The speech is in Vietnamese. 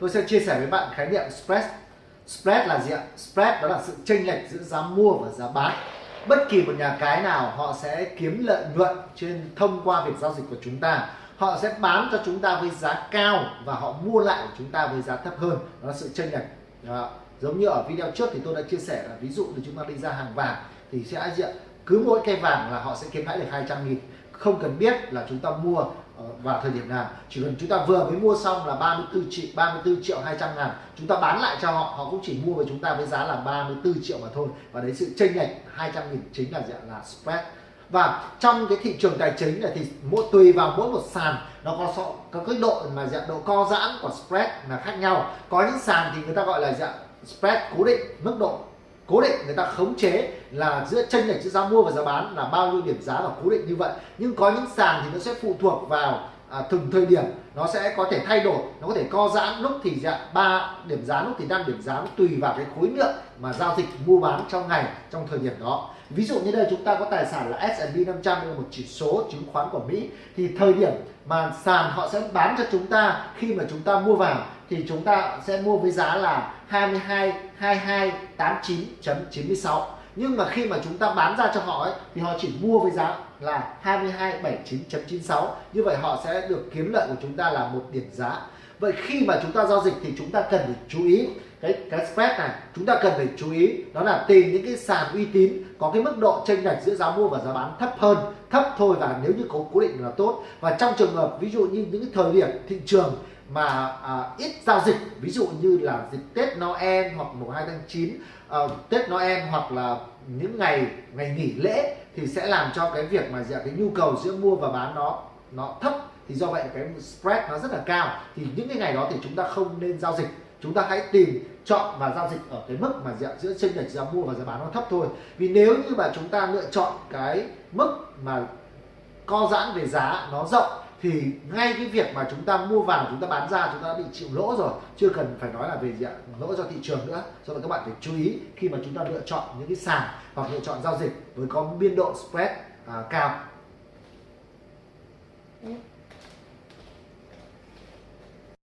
tôi sẽ chia sẻ với bạn khái niệm spread. Spread là gì ạ? Spread đó là sự chênh lệch giữa giá mua và giá bán. Bất kỳ một nhà cái nào, họ sẽ kiếm lợi nhuận trên thông qua việc giao dịch của chúng ta. Họ sẽ bán cho chúng ta với giá cao và họ mua lại của chúng ta với giá thấp hơn. Đó là sự chênh lệch. Đó. giống như ở video trước thì tôi đã chia sẻ là ví dụ như chúng ta đi ra hàng vàng thì sẽ diện cứ mỗi cây vàng là họ sẽ kiếm lãi được 200 nghìn. Không cần biết là chúng ta mua ờ, vào thời điểm nào. Chỉ cần chúng ta vừa mới mua xong là 34 triệu 34 triệu 200 ngàn. Chúng ta bán lại cho họ họ cũng chỉ mua với chúng ta với giá là 34 triệu mà thôi. Và đấy, sự chênh lệch 200 nghìn chính là dạng là spread. Và trong cái thị trường tài chính này thì mỗi, tùy vào mỗi một sàn, nó có có cái độ mà dạng độ co giãn của spread là khác nhau. Có những sàn thì người ta gọi là dạng spread cố định mức độ cố định người ta khống chế là giữa chênh lệch giữa giá mua và giá bán là bao nhiêu điểm giá và cố định như vậy. Nhưng có những sàn thì nó sẽ phụ thuộc vào à, từng thời điểm nó sẽ có thể thay đổi. Nó có thể co giãn lúc thì dạng ba điểm giá lúc thì năm điểm giá tùy vào cái khối lượng mà giao dịch mua bán trong ngày trong thời điểm đó. Ví dụ như đây chúng ta có tài sản là S&P 500 là một chỉ số chứng khoán của Mỹ. Thì thời điểm mà sàn họ sẽ bán cho chúng ta khi mà chúng ta mua vào thì chúng ta sẽ mua với giá là 22 22 89.96 nhưng mà khi mà chúng ta bán ra cho họ ấy, thì họ chỉ mua với giá là 22 79.96 như vậy họ sẽ được kiếm lợi của chúng ta là một điểm giá. Vậy khi mà chúng ta giao dịch thì chúng ta cần phải chú ý cái cái spread này. Chúng ta cần phải chú ý đó là tìm những cái sàn uy tín có cái mức độ chênh lệch giữa giá mua và giá bán thấp hơn thấp thôi và nếu như có cố định là tốt. Và trong trường hợp ví dụ như những cái thời điểm thị trường mà à, ít giao dịch. Ví dụ như là dịp Tết Noel hoặc mùng 2 tháng 9 à, ờ, Tết Noel hoặc là những ngày ngày nghỉ lễ thì sẽ làm cho cái việc mà dạ, cái nhu cầu giữa mua và bán nó nó thấp. Thì do vậy cái spread nó rất là cao. Thì những cái ngày đó thì chúng ta không nên giao dịch. Chúng ta hãy tìm chọn và giao dịch ở cái mức mà dạ, giữa chênh lệch giá mua và giá bán nó thấp thôi. Vì nếu như mà chúng ta lựa chọn cái mức mà co giãn về giá nó rộng thì ngay cái việc mà chúng ta mua vào chúng ta bán ra chúng ta bị chịu lỗ rồi. Chưa cần phải nói là về gì ạ lỗ cho thị trường nữa. Cho nên các bạn phải chú ý khi mà chúng ta lựa chọn những cái sàn hoặc lựa chọn giao dịch với có biên độ spread à, cao. Ừ.